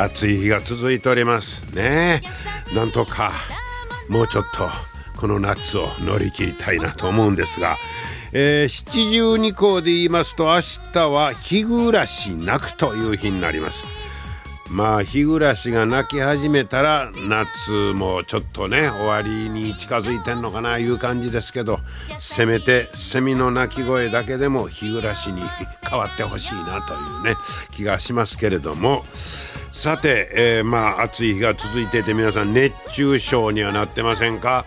暑い日が続いております。ね。なんとかもうちょっとこの夏を乗り切りたいなと思うんですが、えー、七十二校で言いますと明日は日暮らしなくという日になります。まあ日暮らしが泣き始めたら夏もちょっとね終わりに近づいてんのかないう感じですけどせめてセミの鳴き声だけでも日暮らしに変わってほしいなというね気がしますけれども。さて、えー、まあ暑い日が続いていて皆さん熱中症にはなってませんか？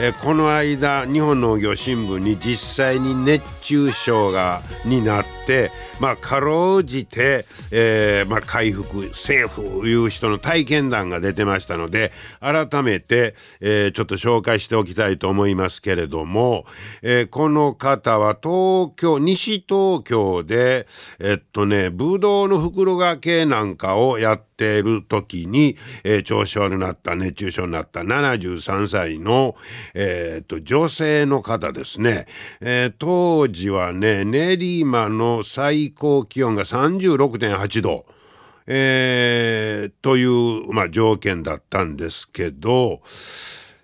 えー、この間日本農業新聞に実際に熱中症がになってまあかろうじて、えーまあ、回復セーフいう人の体験談が出てましたので改めて、えー、ちょっと紹介しておきたいと思いますけれども、えー、この方は東京西東京でえっとねブドウの袋掛けなんかをやっている時に、えー、調子悪くなった熱中症になった73歳の、えー、と女性の方ですね、えー、当時はね練馬の最高気温が36.8度。えー、という、まあ、条件だったんですけど、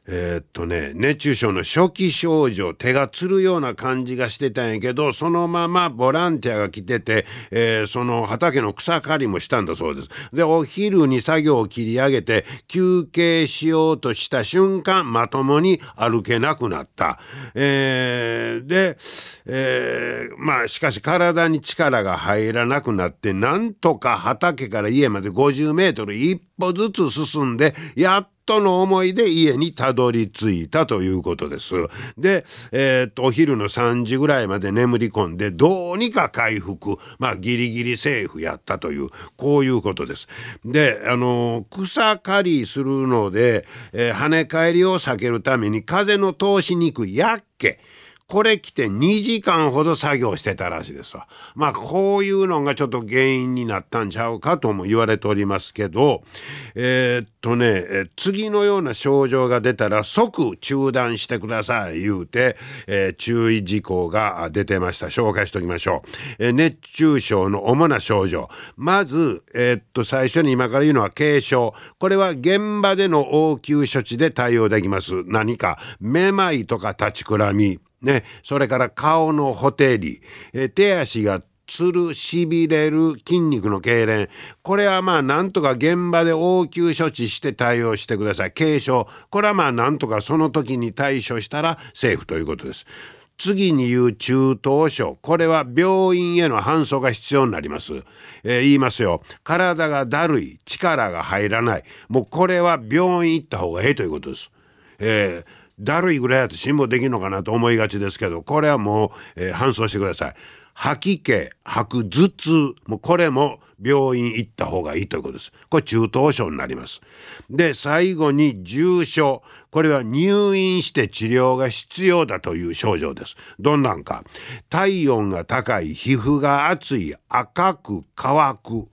えー、っとね、熱中症の初期症状、手がつるような感じがしてたんやけど、そのままボランティアが来てて、えー、その畑の草刈りもしたんだそうです。で、お昼に作業を切り上げて、休憩しようとした瞬間、まともに歩けなくなった。えー、で、えー、まあ、しかし体に力が入らなくなって、なんとか畑から家まで50メートル一歩ずつ進んで、やっとの思いで家にたどり着いたということです。で、えー、っと、お昼の3時ぐらいまで眠り込んで、どうにか回復、まあ、ギリギリセーフやったという、こういうことです。で、あの、草刈りするので、えー、跳ね返りを避けるために風の通しにくいやっけ。これ来て2時間ほど作業してたらしいですわ。まあこういうのがちょっと原因になったんちゃうかとも言われておりますけど、えー、っとね、次のような症状が出たら即中断してください言うて、えー、注意事項が出てました。紹介しておきましょう。えー、熱中症の主な症状。まず、え、っと最初に今から言うのは軽症。これは現場での応急処置で対応できます。何か、めまいとか立ちくらみ。ね、それから顔のほてり、え手足がつる、しびれる筋肉の痙攣。これはまあなんとか現場で応急処置して対応してください。軽症。これはまあなんとかその時に対処したらセーフということです。次に言う中等症。これは病院への搬送が必要になります。えー、言いますよ。体がだるい。力が入らない。もうこれは病院行った方がええということです。えーだるいぐらいやと辛抱できるのかなと思いがちですけどこれはもう、えー、搬送してください。吐き気吐く頭痛もうこれも病院行った方がいいということです。これ中等症になります。で最後に重症。これは入院して治療が必要だという症状です。どんなんか。体温が高い皮膚が熱い赤く乾く。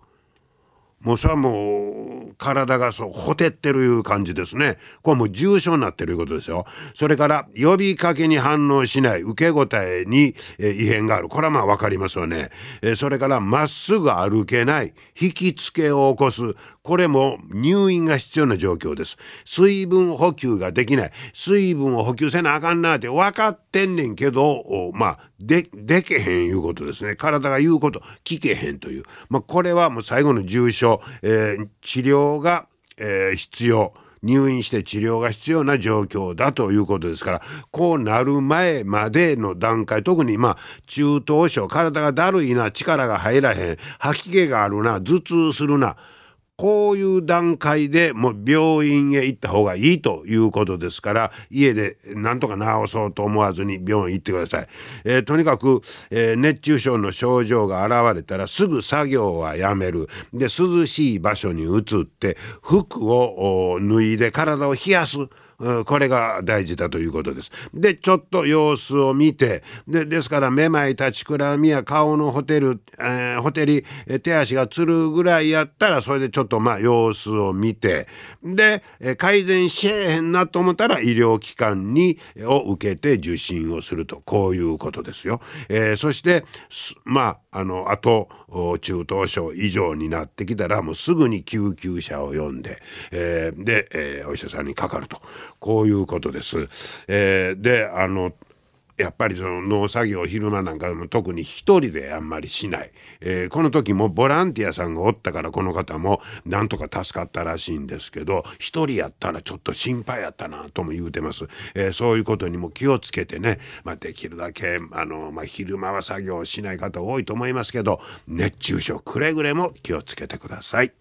もうそれはもう体がそうほてってるいう感じですね。これもう重症になってるいうことですよ。それから呼びかけに反応しない受け答えに、異変がある。これはまあわかりますよね。それからまっすぐ歩けない引きつけを起こす。これも入院が必要な状況です。水分補給ができない。水分を補給せなあかんなって分かってんねんけど、まあで、でけへんいうことですね。体が言うこと聞けへんという。まあこれはもう最後の重症えー、治療が、えー、必要。入院して治療が必要な状況だということですからこうなる前までの段階特にまあ中等症体がだるいな力が入らへん吐き気があるな頭痛するなこういう段階でもう病院へ行った方がいいということですから家でなんとか治そうと思わずに病院行ってください。えー、とにかく、えー、熱中症の症状が現れたらすぐ作業はやめるで涼しい場所に移って服を脱いで体を冷やす。これが大事だということです。で、ちょっと様子を見て、で、ですから、めまい、立ちくらみや顔のホテル、えー、ホテリ、手足がつるぐらいやったら、それでちょっとまあ様子を見て、で、改善しえへんなと思ったら、医療機関に、を受けて受診をすると、こういうことですよ。えー、そして、まあ、あの、あと、中等症以上になってきたら、もうすぐに救急車を呼んで、えー、で、えー、お医者さんにかかると。こういうことです。えー、であのやっぱりその農作業昼間なんかでも特に一人であんまりしない、えー、この時もボランティアさんがおったからこの方もなんとか助かったらしいんですけど一人やったらちょっと心配やったなとも言うてます、えー、そういうことにも気をつけてね、まあ、できるだけあの、まあ、昼間は作業しない方多いと思いますけど熱中症くれぐれも気をつけてください。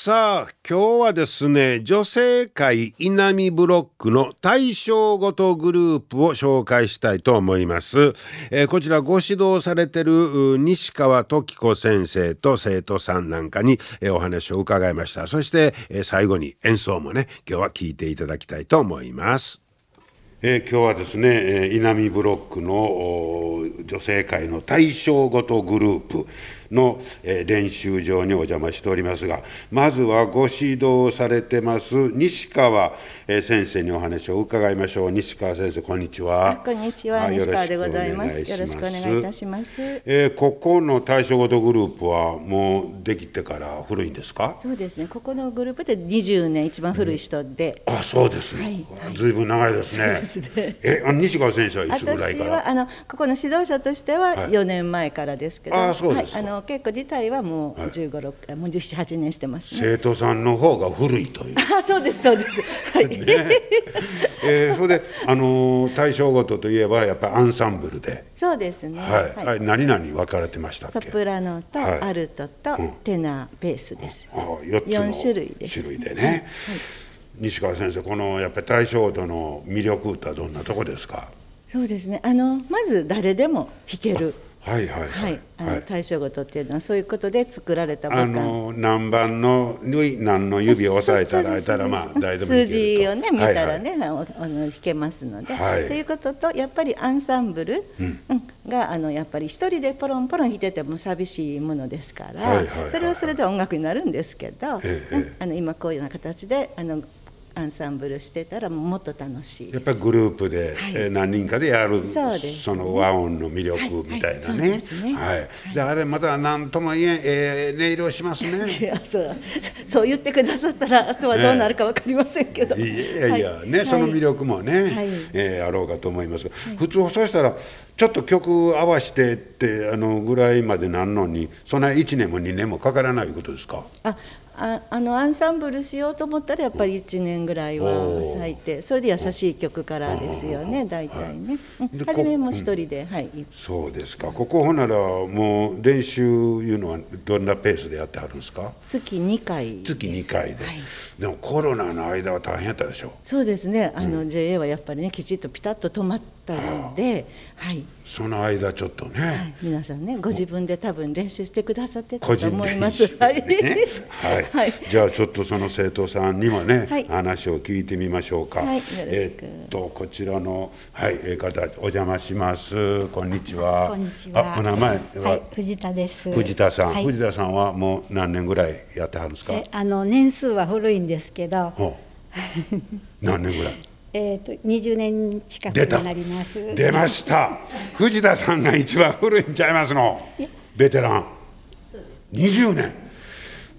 さあ今日はですね女性会稲見ブロックの対象ごとグループを紹介したいと思います、えー、こちらご指導されてる西川時子先生と生徒さんなんかに、えー、お話を伺いました。そして、えー、最後に演奏もね今日は聞いていただきたいと思います。えー、今日はですね、えー、稲見ブロックの女性会の対象ごとグループ。の、えー、練習場にお邪魔しておりますがまずはご指導されてます西川、えー、先生にお話を伺いましょう。西川先生こんにちは。こんにちは。西川でございます。よろしくお願いいたします、えー、ここの対象ごとグループはもうできてから古いんですか？そうですね。ここのグループで20年一番古い人で、うん、あそうですね、はい、ずいぶん長いですね。ですね。え西川先生はいつぐらいから？私はあのここの指導者としては4年前からですけど、はい、あそうですはい、あの稽古自体はもう15、はい、もう17、8年してます、ね、生徒さんの方が古いという。あそうですそうです。はい。ね、えー、それであの対象ごとといえばやっぱりアンサンブルで。そうですね。はい。はい、何々分かれてましたソプラノとアルトとテナーベースです。うん、あ4つの種類です。種類でね。はい西川先生このやっぱり大正ごとの魅力ってどんなとこですか？そうですねあのまず誰でも弾けるはいはいはい、はい、あの対象ごとっていうのはそういうことで作られたあの何番の何の指を押さえたらえたらまあ誰でも数字をね見たらね、あの弾けますので、はい、ということとやっぱりアンサンブル、うん。があのやっぱり一人でポロンポロン弾いてても寂しいものですから、それはそれで音楽になるんですけど、あの今こういうような形であのアンサンブルしてたらもっと楽しいやっぱりグループで、はい、え何人かでやるそね、その和音の魅力みたいなね。はい、であれまた何とも言ええー、音色しますね。いやそう。そう言ってくださったらあとはどうなるか分かりませんけど。いやいや、ね、その魅力もね、はい、えー、あろうかと思いますが、普通そうしたらちょっと曲合わせてってあのぐらいまでなんのにそんな1年も2年もかからないことですか？あああのアンサンブルしようと思ったらやっぱり1年ぐらいは最低それで優しい曲からですよね大体ね、初めも一人で、はいそうですか。ここほならもう練習いうのはどんなペースでやってはるんですか？月2回月2回で、はい、でもコロナの間は大変やったでしょ？そうですね。あの、うん、JA はやっぱりねきちっとピタッと止まってというんで、はい、その間ちょっとね、はい、皆さんねご自分で多分練習してくださってたと思います。ね、はい、はい、じゃあちょっとその生徒さんにもね、はい、話を聞いてみましょうか。はい、えー、っとこちらのはいえ方お邪魔します。こんにちは。こんにちは。お名前は、藤田です。藤田さん、藤田さんはもう何年ぐらいやってはるんですか？あの年数は古いんですけど。何年ぐらい？えーと、と20年近くになります。出ました。藤田さんが一番古いんちゃいますの？ベテラン。20年。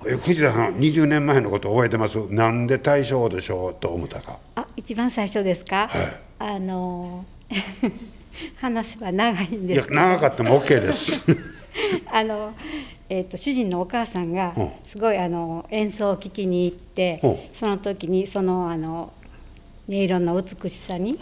え藤田さん20年前のこと覚えてます？なんで大賞でしょうと思ったか。あ一番最初ですか、はい、あの 話せば長いんですいや長かった。も OK です。あのえーと、主人のお母さんがすごいあの演奏を聴きに行ってその時にそのあの音色の美しさに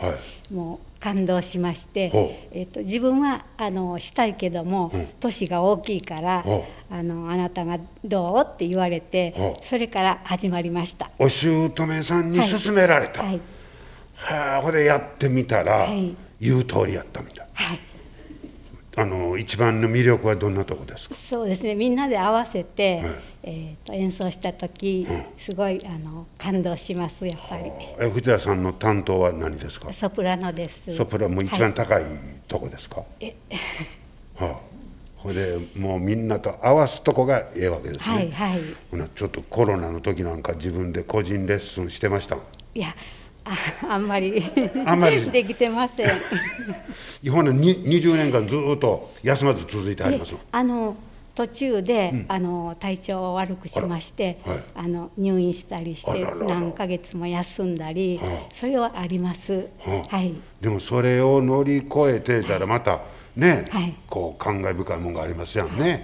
もう感動しまして、えーと、自分はあのしたいけども年が大きいからあのあなたがどうって言われてそれから始まりました。お姑さんに勧められた、はい、はあこれやってみたら、はい、言う通りやったみたい。はいあの一番の魅力はどんなとこですか？そうですね。みんなで合わせて、はい、えーと、演奏した時、うん、すごいあの感動しますやっぱり。え藤田さんの担当は何ですか？ソプラノです。ソプラノ一番高いとこですか、はい、え。はあ。ほでもうみんなと合わすとこがええわけですね。はいはい。ちょっとコロナの時なんか自分で個人レッスンしてました。いやあ あんまりあんまり。できてません。日本の20年間ずっと休まず続いてありますあの途中で、うん、あの体調を悪くしまして、あはい、あの入院したりして何ヶ月も休んだり、それはあります、はあ、はい、でもそれを乗り越えてたらまたね、はい、こう感慨深いものがありますやんね、はい、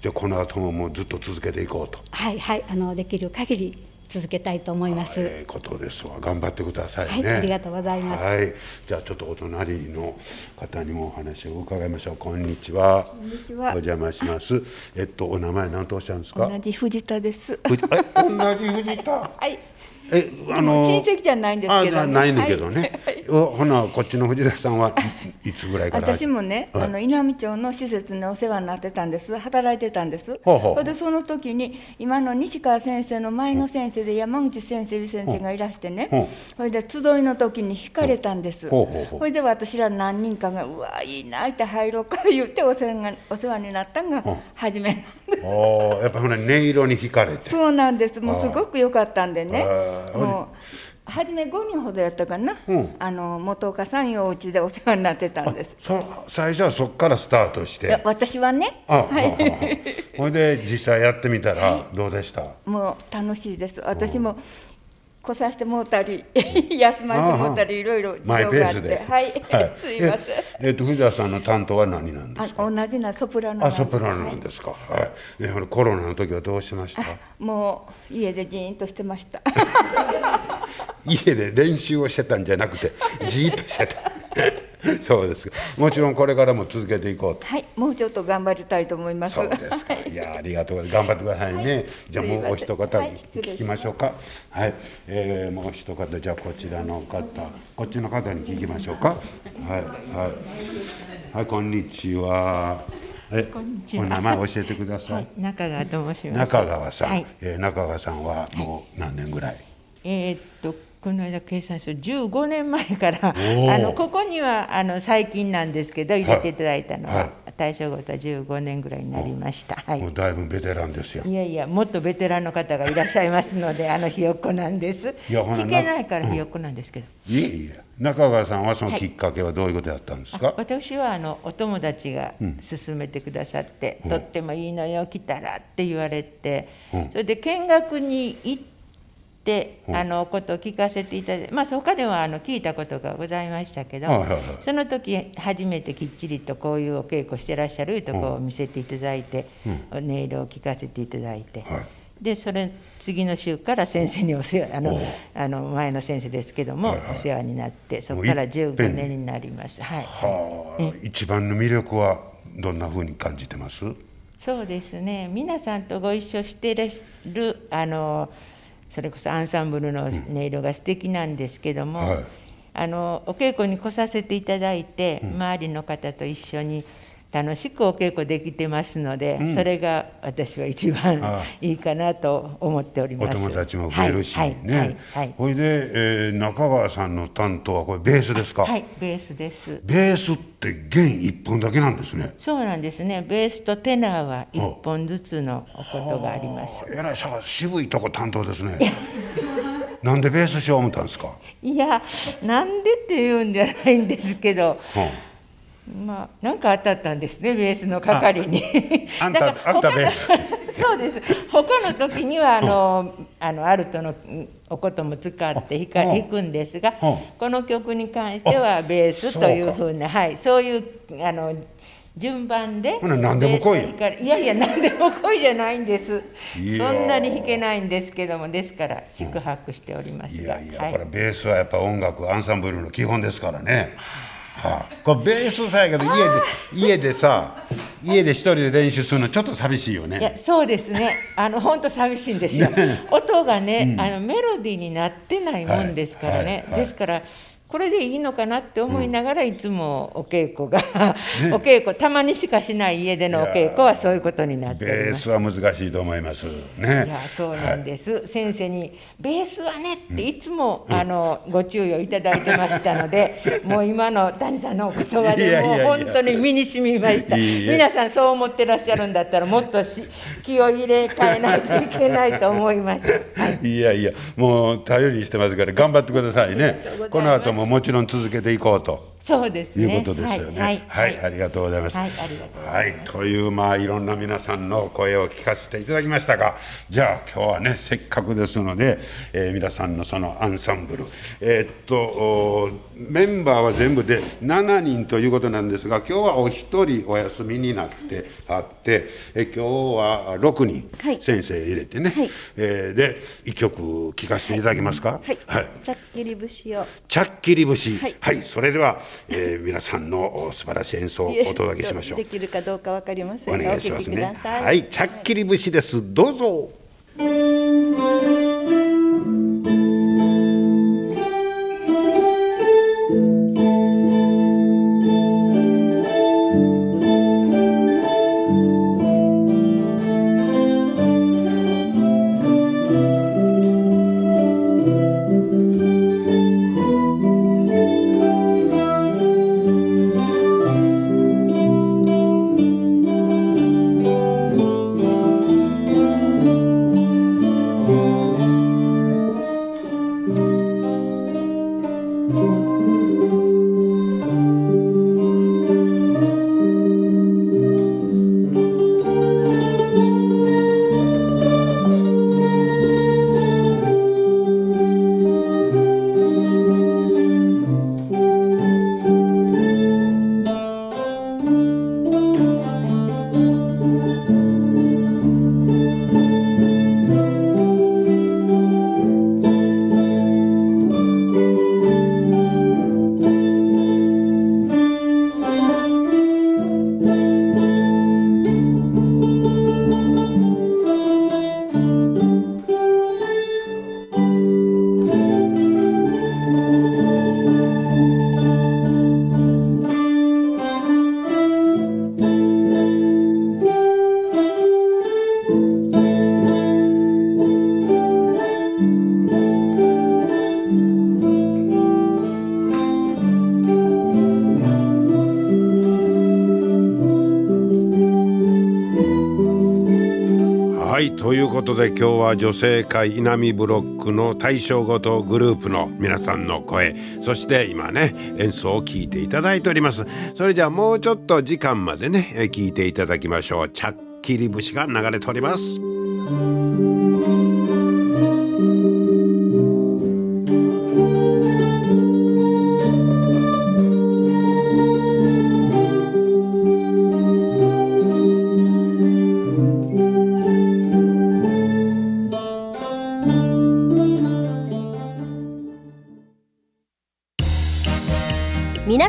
じゃあこの後ももうずっと続けていこうと。はいはい。あのできる限り続けたいと思います。ええことですわ。頑張ってくださいね、はい。ありがとうございます。はい。じゃあちょっとお隣の方にもお話を伺いましょう。こんにちは。こんにちは。お邪魔します。えっとお名前何とおっしゃるんですか？同じ藤田です。え同じ藤田？はい。えあの親戚じゃないんですけど、ね、ないんだけどね、はい、ほなこっちの藤田さんは いつぐらいから？私もね、はい、あの稲美町の施設にお世話になってたんです。働いてたんです。ほうでその時に今の西川先生の前の先生で山口先生先生がいらしてね。それで集いの時に惹かれたんです。それで私ら何人かが「うわいいな」って入ろうか言ってお世話がお世話になったのが初めなんですやっぱほら音色に惹かれて。そうなんです。もうすごく良かったんでね。もう初め5人ほどやったかな、うん、あの元岡さんよお家でお世話になってたんです。最初はそこからスタートして。私はね。あ、はい、ほいで実際やってみたらどうでした、はい、もう楽しいです。私も来させてもうたり 休ませてもうたりいろいろ事情があって。はい、はい、すいません。えっ、と藤田さんの担当は何なんですか？同じなソプラノあソプラノなんですか。はい、ね、コロナの時はどうしました？もう家でじーんとしてました。家で練習をしてたんじゃなくてじーっとしてた そうですもちろんこれからも続けていこうと。はいもうちょっと頑張りたいと思います。そうですか。い。やありがとう頑張ってくださいね、はい、じゃあもうお一方聞きましょうか。はい、えー、もう一方じゃあこちらの方こっちの方に聞きましょうか。はいはい。はいこんにちは。えお名前教えてください、はい、中川と申します。中川さん、はい、えー、中川さんはもう何年ぐらい、えー、っとこの間計算する15年前からあのここにはあの最近なんですけど入れていただいたのは、はい、大正ごとは15年ぐらいになりました、はい、もうだいぶベテランですよ。いやいやもっとベテランの方がいらっしゃいますのであのひよっこなんです。いや聞けないからひよっこなんですけど、うん、いえいえ。中川さんはそのきっかけはどういうことだったんですか、はい、私はあのお友達が勧めてくださって、うん、とってもいいのよ来たらって言われて、うん、それで見学に行って、あのことを聞かせていただいて、まあ、他ではあの聞いたことがございましたけど、はいはいはい、その時初めてきっちりとこういうお稽古してらっしゃるとこを見せていただいて、うん、音色を聞かせていただいて。はい。でそれ次の週から先生にお世話あのあの前の先生ですけども、はいはい、お世話になってそこから15年になります。はい、はあ、一番の魅力はどんなふうに感じてます？そうですね。皆さんとご一緒してるあのそれこそアンサンブルの音色が素敵なんですけども、うんはい、あのお稽古に来させていただいて、周りの方と一緒に楽しくお稽古できてますので、うん、それが私は一番いいかなと思っております。お友達も増えるし、はい、ね。はい。ほ、いで、えー、中川さんの担当はこれベースですか？はい、ベースです。ベースって弦一本だけなんですね。そうなんですね。ベースとテナーは一本ずつのことがあります。えらいさ渋いとこ担当ですね。なんでベースしよう思ったんですか？いや、なんでって言うんじゃないんですけど。はあまあ、なんか当たったんですね、ベースの係に。あんた、あんたベース。そうです。他の時には、あの、あのアルトのおことも使って弾か、弾くんですが。この曲に関しては、ベースというふうな、はい、そういう、あの。順番で何でも来いいやいや何でも来いじゃないんですそんなに弾けないんですけどもですから宿泊しておりますが、いやいや、これベースはやっぱ音楽アンサンブルの基本ですからねはあ、これベースさやけど家で家でさ家で一人で練習するのちょっと寂しいよね。いやそうですね。あの本当寂しいんですよ、ね、音がね、うん、あのメロディーになってないもんですからね、はい。はい。はい、ですからこれでいいのかなって思いながらいつもお稽古が、お稽古たまにしかしない家でのお稽古はそういうことになってベースは難しいと思います。ね。いやそうなんです、はい、先生にベースはねっていつも、うん、あのご注意をいただいてましたので、もう今の谷さんのお言葉でもう本当に身に染みました。皆さんそう思ってらっしゃるんだったらもっとし気を入れ替えないといけないと思いました、はい、いやいやもう頼りにしてますから頑張ってくださいね。この後もももちろん続けていこうとそうですね。いうことですよね。はい、はい、ありがとうございます。はい、とい、うまあいろんな皆さんの声を聞かせていただきましたが、じゃあ今日はねせっかくですので、えー、皆さんのそのアンサンブル、えー、っとメンバーは全部で7人ということなんですが、今日はお一人お休みになってあって、え今日は6人先生入れてね、はい、えー、で一曲聴かせていただけますか？はい。はい。チャッキリ節を。チャッキリ節。はい、はい、それでは。えー、皆さんの素晴らしい演奏をお届けしましょう。できるかどうかわかりませんお願いしますね。はい、チャッキリ節です。どうぞ。といで今日は女性会稲見ブロックの大正ごとグループの皆さんの声そして今ね演奏を聴いていただいております。それじゃあもうちょっと時間までね聴いていただきましょう。ちゃっきり節が流れております。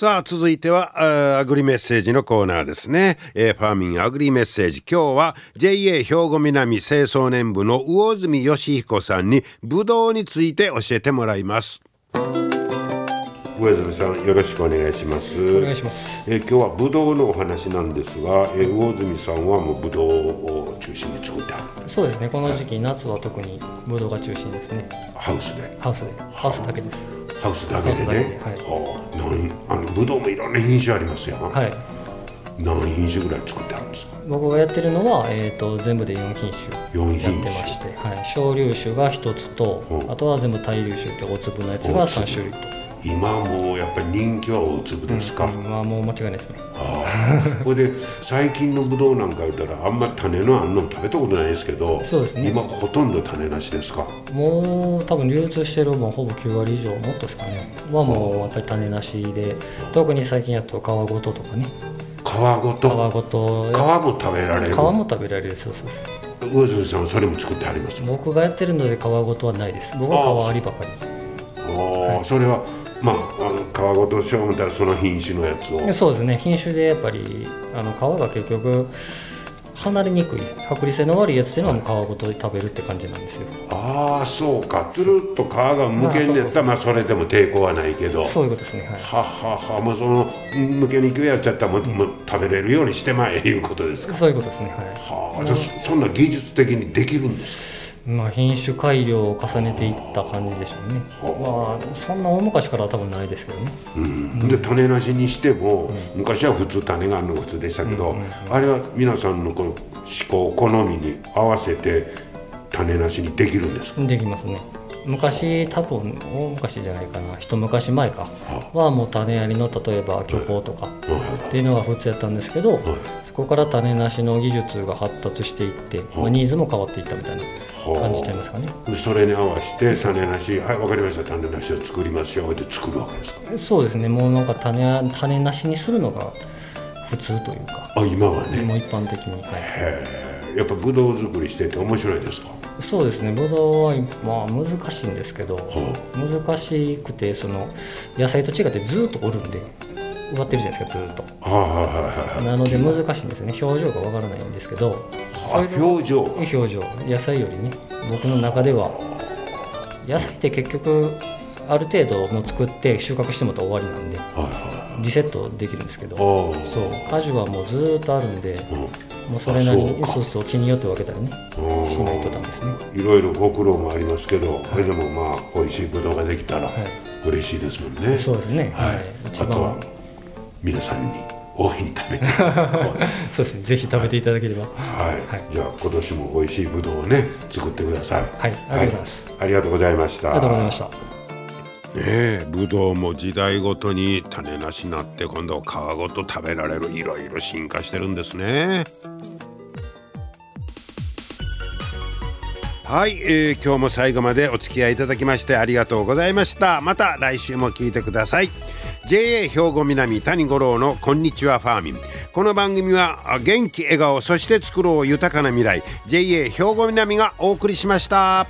さあ続いてはアグリメッセージのコーナーですね、えー、ファーミンアグリメッセージ。今日は JA 兵庫南清掃年部の魚住義彦さんにブドウについて教えてもらいます。上住さんよろしくお願いします。お願いします。え今日はブドウのお話なんですが、え魚住さんはもうブドウを中心に作ってあるそうですね。この時期、はい、夏は特にブドウが中心ですね。ハウスで。ハウスで。ハウスだけですハウスだけでね。はい、あのブドウもいろんな品種ありますよはい。何品種ぐらい作ってあるんですか？僕がやってるのは、えーと、全部で4品種やってまして、はい、小粒種が1つと、あとは全部大粒種って大粒のやつが3種類と。今もやっぱり人気は大粒ですか、うん、今もう間違いないですねこれ で最近のぶどうなんか言ったらあんま種のあんの食べたことないですけどそうですね。今ほとんど種なしですか？もう多分流通してるもうほぼ9割以上もっとですかね。はもうやっぱり種なしで特に最近やと皮ごととかね。皮ごと？皮ごと。皮も食べられる？皮も食べられる。そうそうそう。魚住さんはそれも作ってあります？僕がやってるので皮ごとはないです。僕は皮ありばかり。ああ、はい、それはまあ、あの皮ごとしよう思ったらその品種のやつを。そうですね。品種でやっぱりあの皮が結局離れにくい剥離性の悪いやつっていうのはもう皮ごと食べるって感じなんですよ。ああそうか。つるっと皮がむけんでったらまあそれでも抵抗はないけど。そういうことですね、はい、ははは。もうそのむけにくいやつやったらもう,、もう食べれるようにしてまえいうことですか。そういうことですね。はい。はあじゃそんな技術的にできるんですか？まあ、品種改良を重ねていった感じでしょうね、まあ、そんな大昔からは多分ないですけどね、うん、で種なしにしても、うん、昔は普通種があるのが普通でしたけど、うんうんうん、あれは皆さんのこの思考好みに合わせて種なしにできるんですか？できますね昔多分大昔じゃないかな。一昔前か。はもう種ありの例えば巨峰とかっていうのが普通やったんですけどそこから種なしの技術が発達していって、まあ、ニーズも変わっていったみたいな感じちゃいますかね。それに合わせて種なしはい分かりました。種なしを作りますよって作るわけですか？そうですね。もうなんか種種なしにするのが普通というか。あ今はね。もう一般的に。はいやっぱブドウ作りしてて面白いですか？そうですね。ブドウは、まあ、難しいんですけど、難しくてその野菜と違ってずっとおるんで植わってるじゃないですかずっと、なので難しいんですよね。表情がわからないんですけど表情表情。野菜よりね僕の中では。野菜って結局ある程度もう作って収穫してもらったら終わりなんで、リセットできるんですけどそう果樹はもうずっとあるんで、もうそれなりにそうそう気によって分けたりねしないとダメですね。いろいろご苦労もありますけど、それでもまあ美味しいぶどうができたら嬉しいですもんね、そうですね。はい、あとは皆さんに大いに食べて そうですね。ぜひ食べていただければ。はい、はい、じゃあ今年も美味しいぶどうをね作ってください。はい。ありがとうございます、ありがとうございました。ありがとうございましたねえぶどうも時代ごとに種なしになって今度皮ごと食べられるいろいろ進化してるんですね。はい、えー、今日も最後までお付き合いいただきましてありがとうございました。また来週も聞いてください。JA 兵庫南谷五郎のこんにちはファーミン。この番組は元気笑顔そして作ろう豊かな未来。JA 兵庫南がお送りしました。